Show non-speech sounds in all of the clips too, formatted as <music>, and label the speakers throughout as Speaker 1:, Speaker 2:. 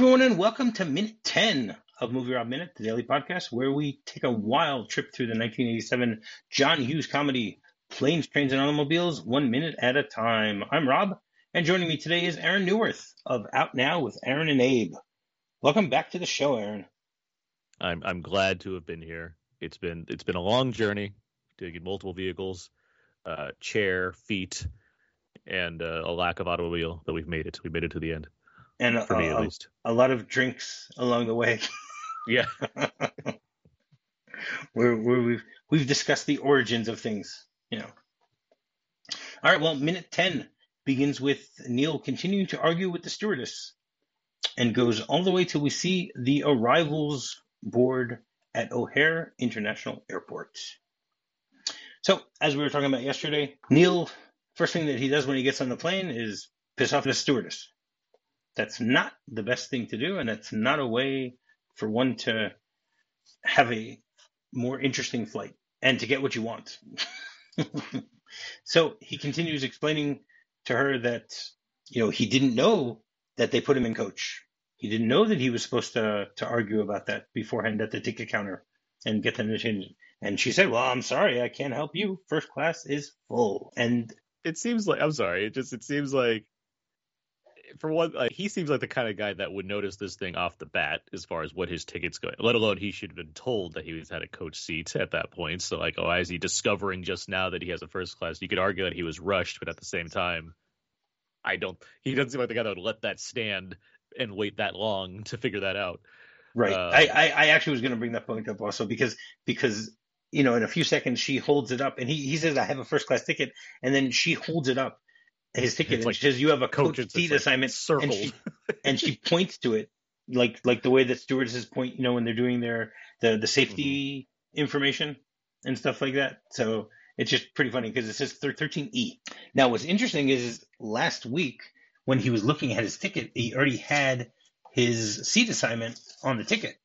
Speaker 1: everyone, and welcome to Minute 10 of Movie Rob Minute, the daily podcast where we take a wild trip through the 1987 John Hughes comedy Planes, Trains, and Automobiles, one minute at a time. I'm Rob, and joining me today is Aaron Neuwirth of Out Now with Aaron and Abe. Welcome back to the show, Aaron.
Speaker 2: I'm I'm glad to have been here. It's been it's been a long journey, taking multiple vehicles, uh, chair, feet, and uh, a lack of automobile, but we've made it. We made it to the end
Speaker 1: and
Speaker 2: for
Speaker 1: a,
Speaker 2: me at
Speaker 1: a-
Speaker 2: least.
Speaker 1: a lot of drinks along the way. <laughs>
Speaker 2: Yeah, <laughs>
Speaker 1: where, where we've we've discussed the origins of things, you know. All right, well, minute ten begins with Neal continuing to argue with the stewardess, and goes all the way till we see the arrivals board at O'Hare International Airport. So, as we were talking about yesterday, Neal first thing that he does when he gets on the plane is piss off the stewardess. That's not the best thing to do, and that's not a way for one to have a more interesting flight and to get what you want. <laughs> so he continues explaining to her that you know he didn't know that they put him in coach. He didn't know that he was supposed to to argue about that beforehand at the ticket counter and get them to change. And she said, "Well, I'm sorry, I can't help you. First class is full." And
Speaker 2: it seems like I'm sorry. It just it seems like for one, like he seems like the kind of guy that would notice this thing off the bat as far as what his ticket's going. Let alone he should have been told that he was had a coach seat at that point. So like, oh, is he discovering just now that he has a first class? You could argue that he was rushed, but at the same time, I don't. He doesn't seem like the guy that would let that stand and wait that long to figure that out.
Speaker 1: Right.
Speaker 2: Uh,
Speaker 1: I, I, I actually was going to bring that point up also because because you know in a few seconds she holds it up and he, he says I have a first class ticket and then she holds it up his ticket
Speaker 2: like
Speaker 1: she says you have a coach seat
Speaker 2: like
Speaker 1: assignment
Speaker 2: circled.
Speaker 1: and she and she points to it like like the way that stewardesses point you know when they're doing their the the safety information and stuff like that. So it's just pretty funny because it says 13e now what's interesting is, is last week when he was looking at his ticket he already had his seat assignment on the ticket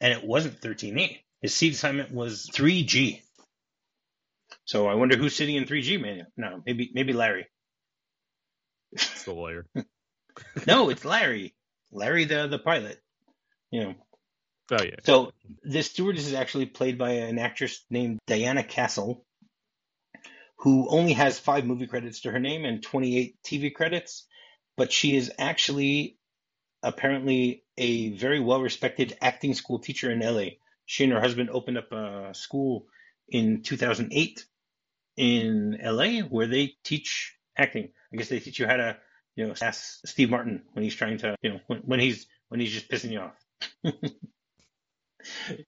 Speaker 1: and it wasn't 13e his seat assignment was 3g so i wonder who's sitting in 3g man? No maybe maybe larry
Speaker 2: It's the lawyer. <laughs>
Speaker 1: no it's larry larry the the pilot you know
Speaker 2: Oh yeah.
Speaker 1: So this stewardess is actually played by an actress named Diana Castle, who only has five movie credits to her name and 28 TV credits, but she is actually apparently a very well respected acting school teacher in LA. She and her husband opened up a school in 2008 in LA where they teach acting. I guess they teach you how to, you know, ask Steve Martin when he's trying to, you know, when, when he's when he's just pissing you off. <laughs>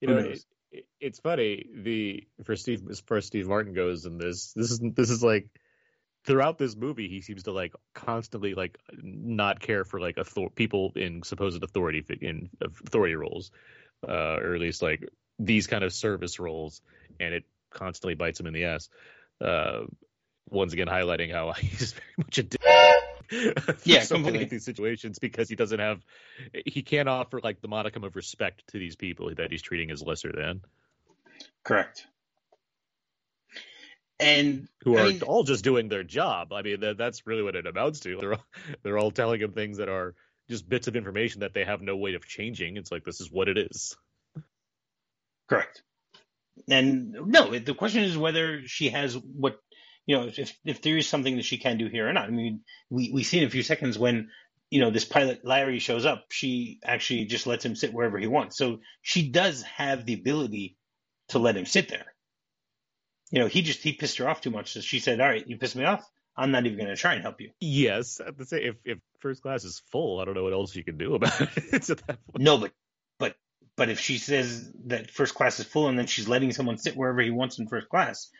Speaker 2: you know, it, it- it's funny. The for Steve as far as Steve Martin goes in this, this is this is like throughout this movie, he seems to like constantly like not care for like author- people in supposed authority in authority roles, uh, or at least like these kind of service roles, and it constantly bites him in the ass. Uh, once again, highlighting how <laughs> he's very much a dick. <laughs>
Speaker 1: Yeah, <laughs>
Speaker 2: so many of these situations because he doesn't have he can't offer like the modicum of respect to these people that he's treating as lesser than
Speaker 1: Correct. And
Speaker 2: who
Speaker 1: I
Speaker 2: are
Speaker 1: mean-
Speaker 2: all just doing their job. I mean, that, that's really what it amounts to. They're all, they're all telling him things that are just bits of information that they have no way of changing. It's like this is what it is.
Speaker 1: correct. And no, the question is whether she has what you know, if if there is something that she can do here or not. I mean, we we see in a few seconds when you know this pilot Larry shows up, she actually just lets him sit wherever he wants. So she does have the ability to let him sit there. You know, he just he pissed her off too much, so she said, "All right, you pissed me off. I'm not even going to try and help you."
Speaker 2: Yes, at the same if if first class is full, I don't know what else you can do about <laughs> it. at that point.
Speaker 1: No, but but but if she says that first class is full and then she's letting someone sit wherever he wants in first class,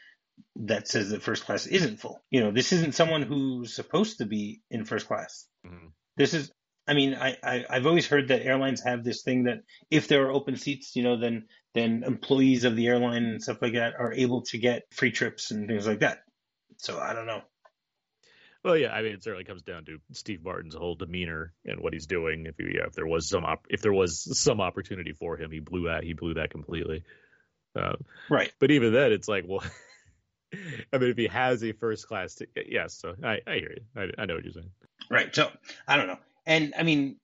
Speaker 1: that says that first class isn't full. You know, this isn't someone who's supposed to be in first class.
Speaker 2: Mhm.
Speaker 1: This is, I mean, I, I I've always heard that airlines have this thing that if there are open seats, you know, then then employees of the airline and stuff like that are able to get free trips and things like that. So I don't know.
Speaker 2: Well, yeah, I mean, it certainly comes down to Steve Martin's whole demeanor and what he's doing. If he, yeah, if there was some op- if there was some opportunity for him, he blew that he blew that completely. Uh,
Speaker 1: Right.
Speaker 2: but even then, it's like, well, <laughs> <laughs> I mean, if he has a first class ticket, yes. So I, I hear you. I, I know what you're saying.
Speaker 1: Right. So I don't know. And I mean,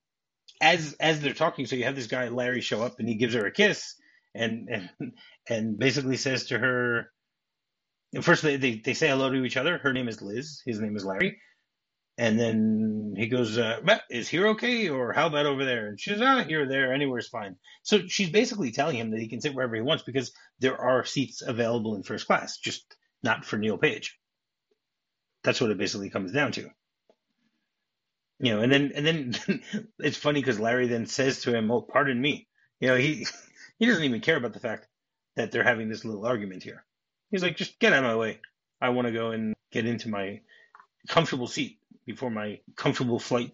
Speaker 1: as as they're talking, so you have this guy Larry show up and he gives her a kiss and and and basically says to her. First, they, they, they say hello to each other. Her name is Liz. His name is Larry. And then he goes, uh, "Is here okay, or how about over there?" And she's, "Ah, here, there, anywhere's fine." So she's basically telling him that he can sit wherever he wants because there are seats available in first class, just not for Neal Page. That's what it basically comes down to. You know, and then and then <laughs> it's funny because Larry then says to him, "Oh, pardon me." You know, he <laughs> he doesn't even care about the fact that they're having this little argument here. He's like, "Just get out of my way. I want to go and get into my comfortable seat." before my comfortable flight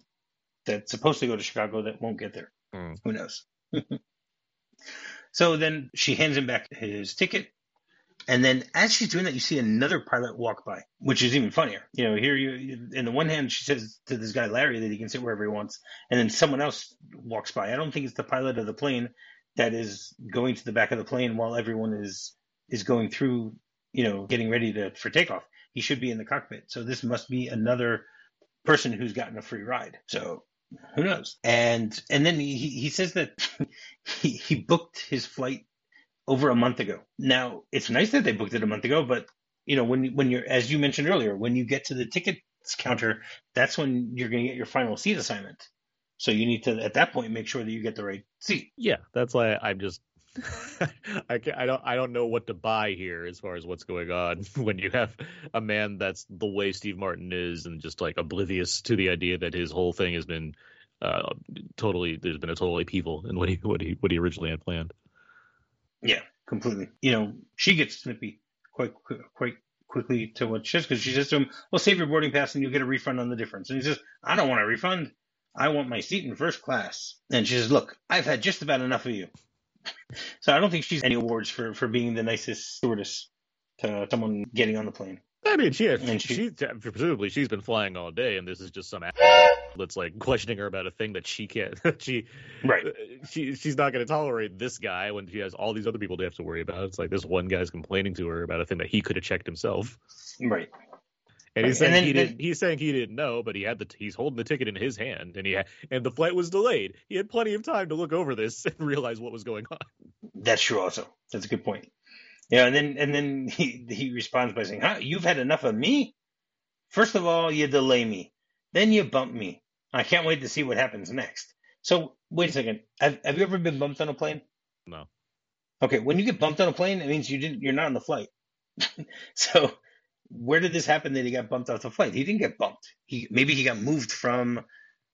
Speaker 1: that's supposed to go to Chicago that won't get there.
Speaker 2: Mm.
Speaker 1: Who knows? <laughs> so then she hands him back his ticket. And then as she's doing that, you see another pilot walk by, which is even funnier. You know, here you, in the one hand, she says to this guy, Larry, that he can sit wherever he wants. And then someone else walks by. I don't think it's the pilot of the plane that is going to the back of the plane while everyone is, is going through, you know, getting ready to, for takeoff. He should be in the cockpit. So this must be another person who's gotten a free ride. So who knows? And and then he he says that <laughs> he he booked his flight over a month ago. Now it's nice that they booked it a month ago, but you know when when you're as you mentioned earlier, when you get to the tickets counter, that's when you're going to get your final seat assignment. So you need to at that point make sure that you get the right seat.
Speaker 2: Yeah, that's why I'm just <laughs> I can, I don't I don't know what to buy here as far as what's going on <laughs> when you have a man that's the way Steve Martin is and just like oblivious to the idea that his whole thing has been uh, totally there's been a total upheaval in what he what he what he originally had planned.
Speaker 1: Yeah, completely. You know, she gets snippy quite quite quickly to what she says because she says to him, "Well, save your boarding pass and you'll get a refund on the difference." And he says, "I don't want a refund. I want my seat in first class." And she says, "Look, I've had just about enough of you." <laughs> so I don't think she's any awards for for being the nicest stewardess to someone getting on the plane.
Speaker 2: I mean, she, had,
Speaker 1: And
Speaker 2: she,
Speaker 1: she-
Speaker 2: presumably she's been flying all day, and this is just some <laughs> that's like questioning her about a thing that she can't. <laughs> she
Speaker 1: Right.
Speaker 2: Uh, she she's not going to tolerate this guy when she has all these other people to have to worry about. It's like this one guy's complaining to her about a thing that he could have checked himself,
Speaker 1: Right.
Speaker 2: and he's saying
Speaker 1: and then-
Speaker 2: he didn't. He's saying he didn't know, but he had the he's holding the ticket in his hand, and he had, and the flight was delayed. He had plenty of time to look over this <laughs> and realize what was going on.
Speaker 1: That's true. Also, that's a good point. Yeah, and then and then he he responds by saying, "Huh? You've had enough of me. First of all, you delay me, then you bump me. I can't wait to see what happens next." So wait a second. Have Have you ever been bumped on a plane?
Speaker 2: No.
Speaker 1: Okay, when you get bumped on a plane, it means you didn't. You're not on the flight. <laughs> so where did this happen that he got bumped off the flight? He didn't get bumped. He maybe he got moved from.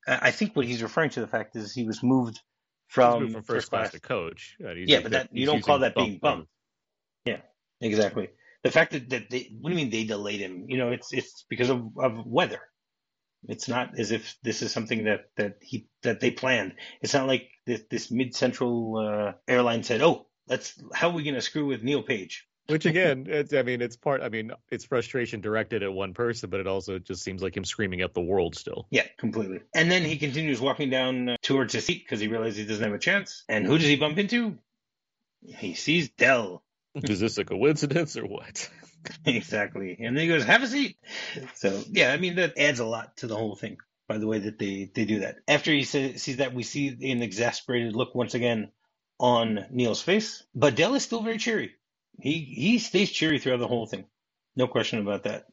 Speaker 1: uh, I think what he's referring to the fact is he was moved from,
Speaker 2: moved from first class to coach.
Speaker 1: Yeah, but that- you don't call that being
Speaker 2: bump
Speaker 1: bumped. Exactly. The fact that, that they, what do you mean they delayed him? You know, it's it's because of, of weather. It's not as if this is something that, that he that they planned. It's not like this, this mid central uh, airline said, "Oh, let's how are we going to screw with Neal Page?"
Speaker 2: Which again, <laughs> it's, I mean, it's part. I mean, it's frustration directed at one person, but it also just seems like him screaming at the world still.
Speaker 1: Yeah, completely. And then he continues walking down uh, towards his seat because he realizes he doesn't have a chance. And who does he bump into? He sees Del. <laughs>
Speaker 2: Is this a coincidence or what? <laughs>
Speaker 1: exactly. And then he goes, "Have a seat." So yeah, I mean that adds a lot to the whole thing. By the way that they they do that. After he says, sees that, we see an exasperated look once again on Neal's face, but Del is still very cheery. He he stays cheery throughout the whole thing, no question about that.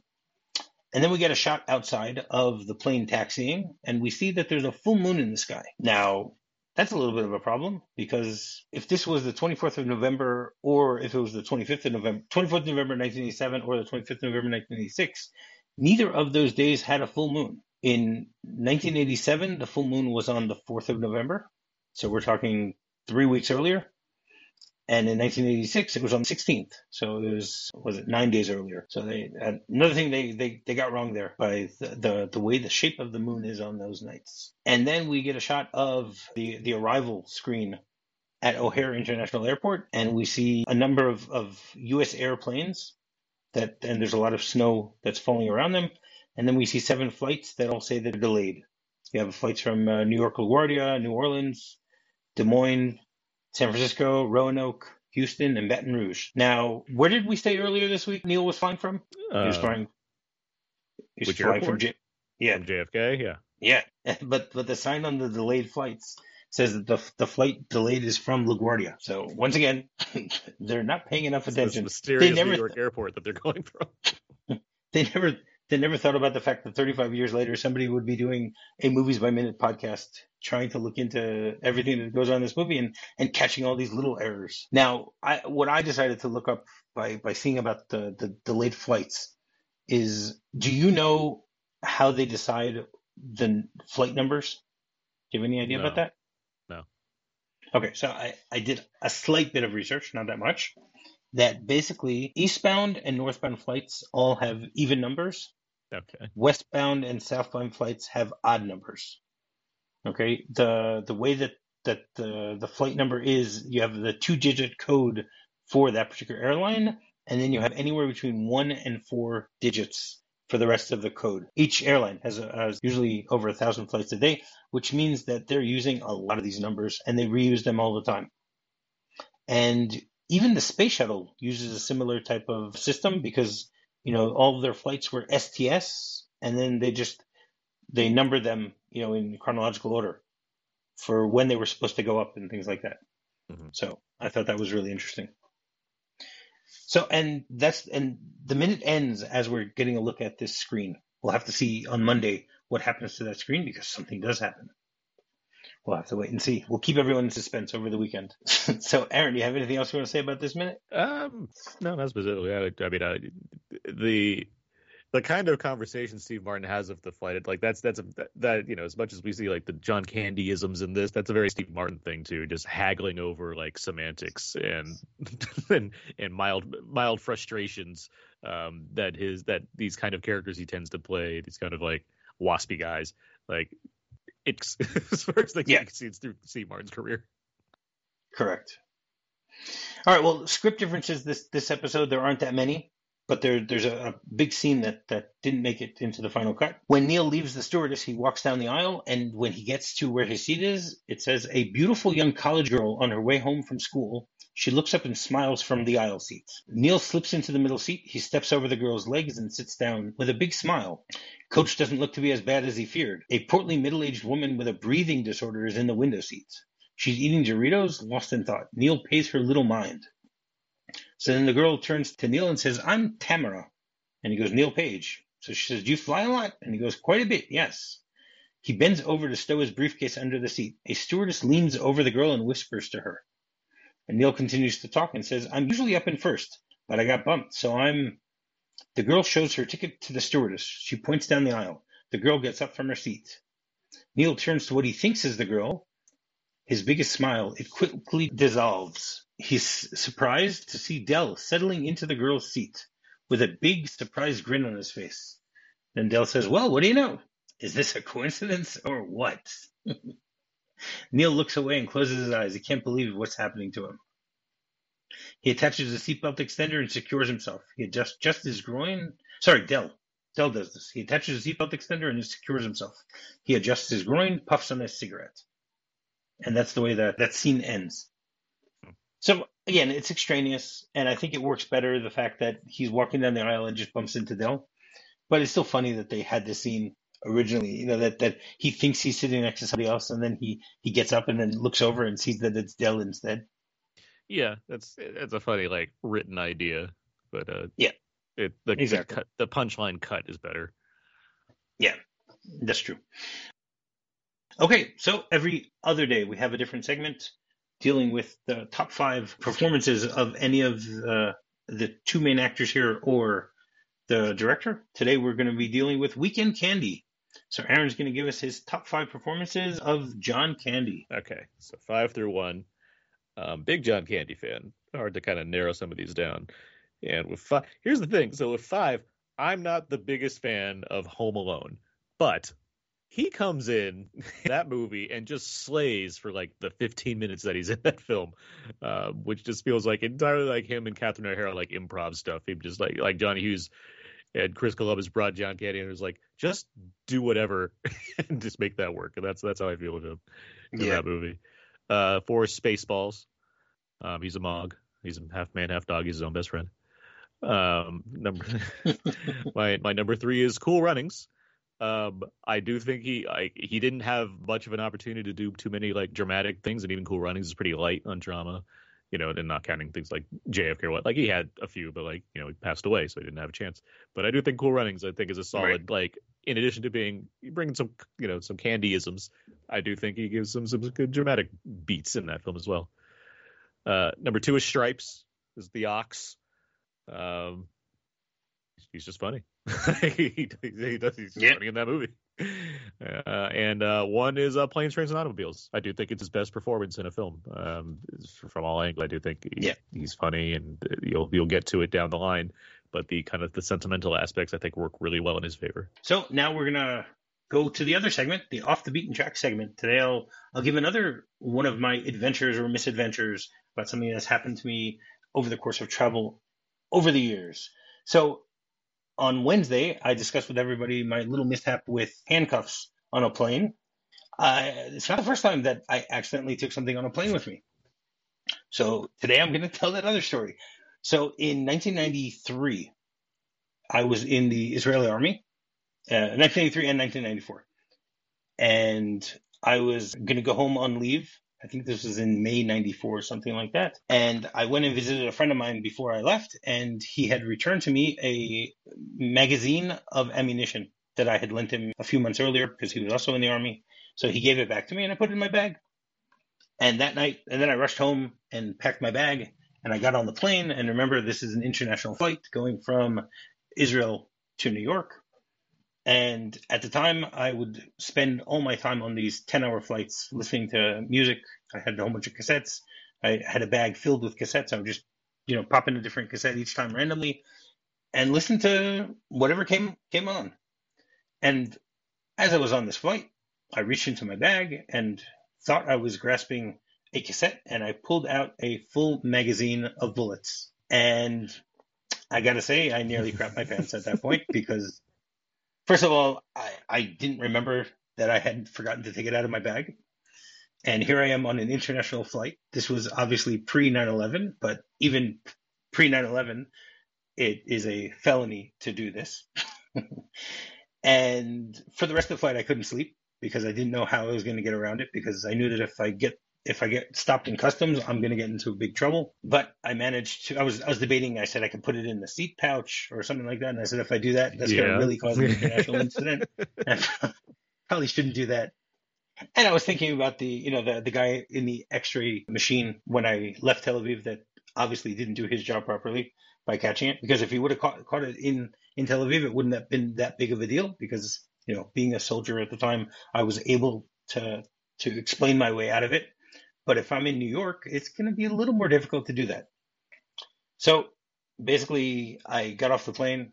Speaker 1: And then we get a shot outside of the plane taxiing, and we see that there's a full moon in the sky. Now, that's a little bit of a problem because if this was the 24th of November or if it was the 25th of November, 24th of November 1987 or the 25th of November 1986, neither of those days had a full moon. In 1987, the full moon was on the 4th of November. So we're talking three weeks earlier. And in 1986, it was on the 16th. So it was, was it nine days earlier? So they, another thing they, they, they got wrong there by the, the, the way the shape of the moon is on those nights. And then we get a shot of the, the arrival screen at O'Hare International Airport, and we see a number of, of U.S. airplanes that, and there's a lot of snow that's falling around them. And then we see seven flights that all say they're delayed. You have flights from uh, New York LaGuardia, New Orleans, Des Moines, San Francisco, Roanoke, Houston, and Baton Rouge. Now, where did we stay earlier this week? Neal was flying from. he was
Speaker 2: Uh,
Speaker 1: flying. He was flying from? J- yeah,
Speaker 2: from JFK, yeah.
Speaker 1: yeah, <laughs> but but the sign on the delayed flights says that the the flight delayed is from LaGuardia. So once again, <laughs> they're not paying enough
Speaker 2: It's
Speaker 1: attention.
Speaker 2: this mysterious
Speaker 1: never
Speaker 2: New York airport that they're <laughs> going from.
Speaker 1: They never they never thought about the fact that 35 years later somebody would be doing a movies by minute podcast trying to look into everything that goes on in this movie and and catching all these little errors. Now, I what I decided to look up by by seeing about the the delayed flights is do you know how they decide the flight numbers? Do you have any idea about that?
Speaker 2: No.
Speaker 1: Okay, so I, I did a slight bit of research, not that much, that basically eastbound and northbound flights all have even numbers.
Speaker 2: Okay.
Speaker 1: Westbound and southbound flights have odd numbers. Okay, the the way that that the the flight number is, you have the two digit code for that particular airline, and then you have anywhere between one and four digits for the rest of the code. Each airline has, a, has usually over a thousand flights a day, which means that they're using a lot of these numbers and they reuse them all the time. And even the space shuttle uses a similar type of system because you know all of their flights were STS, and then they just they number them you know in chronological order for when they were supposed to go up and things like that.
Speaker 2: Mhm.
Speaker 1: So I thought that was really interesting. So and that's and the minute ends as we're getting a look at this screen. We'll have to see on Monday what happens to that screen because something does happen. We'll have to wait and see. We'll keep everyone in suspense over the weekend. <laughs> so, Aaron, do you have anything else you want to say about this minute?
Speaker 2: Um, no, not specifically. I, I mean, I, the the kind of conversation Steve Martin has of the flight, like that's that's a, that you know, as much as we see like the John Candy isms in this, that's a very Steve Martin thing too, just haggling over like semantics and <laughs> and and mild mild frustrations um, that his that these kind of characters he tends to play, these kind of like waspy guys, like it's <laughs> as far as things
Speaker 1: Yeah.
Speaker 2: can see it's through Steve Martin's career.
Speaker 1: Correct. All right. Well, script differences this this episode there aren't that many, but there there's a, a big scene that that didn't make it into the final cut. When Neal leaves the stewardess, he walks down the aisle, and when he gets to where his seat is, it says a beautiful young college girl on her way home from school. She looks up and smiles from the aisle seat. Neal slips into the middle seat. He steps over the girl's legs and sits down with a big smile. Coach doesn't look to be as bad as he feared. A portly middle-aged woman with a breathing disorder is in the window seats. She's eating Doritos, lost in thought. Neal pays her little mind. So then the girl turns to Neal and says, I'm Tamara. And he goes, Neal Page. So she says, Do you fly a lot? And he goes, Quite a bit, yes. He bends over to stow his briefcase under the seat. A stewardess leans over the girl and whispers to her. And Neal continues to talk and says, I'm usually up in first, but I got bumped, so I'm. The girl shows her ticket to the stewardess. She points down the aisle. The girl gets up from her seat. Neal turns to what he thinks is the girl. His biggest smile, it quickly dissolves. He's surprised to see Del settling into the girl's seat with a big surprised grin on his face. Then Del says, Well, what do you know? Is this a coincidence or what? <laughs> Neal looks away and closes his eyes. He can't believe what's happening to him. He attaches a seatbelt extender and secures himself. He adjusts just his groin. Sorry, Del. Del does this. He attaches a seatbelt extender and secures himself. He adjusts his groin, puffs on his cigarette. And that's the way that that scene ends. So again, it's extraneous, and I think it works better the fact that he's walking down the aisle and just bumps into Del. But it's still funny that they had this scene originally. You know that that he thinks he's sitting next to somebody else, and then he he gets up and then looks over and sees that it's Del instead.
Speaker 2: Yeah, that's that's a funny like written idea, but uh,
Speaker 1: Yeah.
Speaker 2: it the
Speaker 1: Exactly.
Speaker 2: the, cut, the punchline cut is better.
Speaker 1: Yeah, that's true. Okay, so every other day we have a different segment dealing with the top five performances of any of uh, the two main actors here or the director. Today we're going to be dealing with Weekend Candy. So Aaron's going to give us his top five performances of John Candy.
Speaker 2: Okay, so five through one. Um, big John Candy fan. Hard to kind of narrow some of these down. And with five, here's the thing. So with five, I'm not the biggest fan of Home Alone, but he comes in that movie and just slays for like the 15 minutes that he's in that film, uh, which just feels like entirely like him and Catherine O'Hara like improv stuff. He just like like Johnny Hughes and Chris Columbus brought John Candy and was like, just do whatever <laughs> and just make that work. And that's that's how I feel with him in that movie. Uh, for Spaceballs, um, he's a Mog. He's a half man, half dog. He's his own best friend. Um, number <laughs> my my number three is Cool Runnings. Um, I do think he I, he didn't have much of an opportunity to do too many like dramatic things, and even Cool Runnings is pretty light on drama. You know, and not counting things like JFK what. Like he had a few, but like you know, he passed away, so he didn't have a chance. But I do think Cool Runnings, I think, is a solid right. like. In addition to being bringing some you know some candyisms, I do think he gives some some good dramatic beats in that film as well. Uh, number two is Stripes, is the Ox. Um, he's just funny. <laughs> he, he, does. He's funny in that movie. Uh, and uh, one is uh, Planes, Trains, and Automobiles. I do think it's his best performance in a film. Um, from all angles, I do think he, yeah. he's funny, and you'll you'll get to it down the line. But the kind of the sentimental aspects, I think, work really well in his favor.
Speaker 1: So now we're gonna go to the other segment, the off the beaten track segment. Today, I'll I'll give another one of my adventures or misadventures about something that's happened to me over the course of travel over the years. So on Wednesday, I discussed with everybody my little mishap with handcuffs on a plane. Uh, it's not the first time that I accidentally took something on a plane with me. So today I'm going to tell that other story. So in 1993, I was in the Israeli army, uh, 1993 and 1994. And I was going to go home on leave I think this was in May 94 or something like that. And I went and visited a friend of mine before I left, and he had returned to me a magazine of ammunition that I had lent him a few months earlier because he was also in the army. So he gave it back to me and I put it in my bag. And that night, and then I rushed home and packed my bag and I got on the plane. And remember, this is an international flight going from Israel to New York. And at the time, I would spend all my time on these 10 hour flights listening to music. I had a whole bunch of cassettes. I had a bag filled with cassettes. I would just, you know, pop in a different cassette each time randomly and listen to whatever came, came on. And as I was on this flight, I reached into my bag and thought I was grasping a cassette and I pulled out a full magazine of bullets. And I gotta say, I nearly <laughs> crapped my pants at that point because First of all, I, I didn't remember that I had forgotten to take it out of my bag. And here I am on an international flight. This was obviously pre 9 11, but even pre 9 11, it is a felony to do this. <laughs> and for the rest of the flight, I couldn't sleep because I didn't know how I was going to get around it because I knew that if I get if I get stopped in customs, I'm going to get into big trouble. But I managed to. I was I was debating. I said I could put it in the seat pouch or something like that. And I said if I do that, that's yeah. going to really cause an <laughs> international incident. And <laughs> probably shouldn't do that. And I was thinking about the you know the the guy in the X-ray machine when I left Tel Aviv that obviously didn't do his job properly by catching it because if he would have caught, caught it in in Tel Aviv, it wouldn't have been that big of a deal because you know being a soldier at the time, I was able to to explain my way out of it but if I'm in New York, it's going to be a little more difficult to do that. So basically, I got off the plane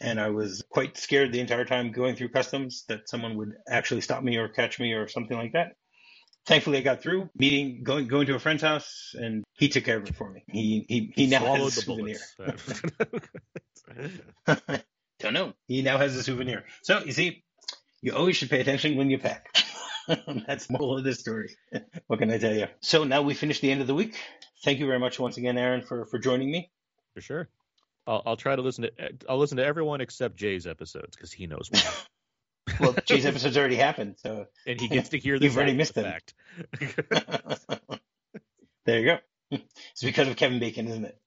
Speaker 1: and I was quite scared the entire time going through customs that someone would actually stop me or catch me or something like that. Thankfully, I got through meeting, going, going to a friend's house, and he took care of it for me. He he, he now has a souvenir. <laughs> Don't know. He now has a souvenir. So you see, you always should pay attention when you pack. <laughs> That's more of the story. <laughs> what can I tell you? So now we finish the end of the week. Thank you very much once again, Aaron, for for joining me.
Speaker 2: For sure. I'll, I'll try to listen to I'll listen to everyone except Jay's episodes because he knows more. <laughs>
Speaker 1: well, Jay's episodes already happened, so
Speaker 2: and he gets to hear. The You've already missed the them.
Speaker 1: there you go. It's because of Kevin Bacon, isn't it?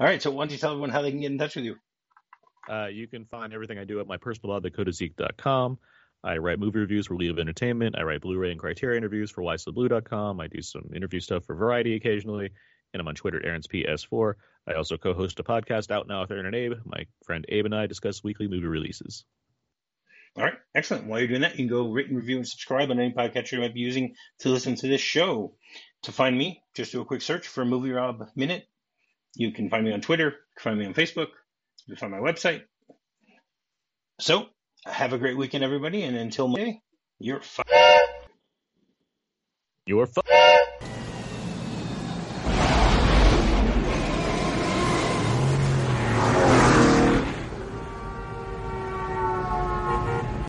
Speaker 1: All right. So why don't you tell everyone how they can get in touch with you?
Speaker 2: Uh, you can find everything I do at my personal blog, thecodeiszeek.com. I write movie reviews for We Live Entertainment. I write Blu-ray and Criterion interviews for WhySoBlu.com. I do some interview stuff for Variety occasionally, and I'm on Twitter at Aaron's PS4. I also co-host a podcast out now with Aaron and Abe. My friend Abe and I discuss weekly movie releases.
Speaker 1: All right, excellent. While you're doing that, you can go rate and review and subscribe on any podcast you might be using to listen to this show. To find me, just do a quick search for Movie Rob Minute. You can find me on Twitter. You can find me on Facebook. It's on my website. So, have a great weekend, everybody, and until Monday, you're.
Speaker 2: You're.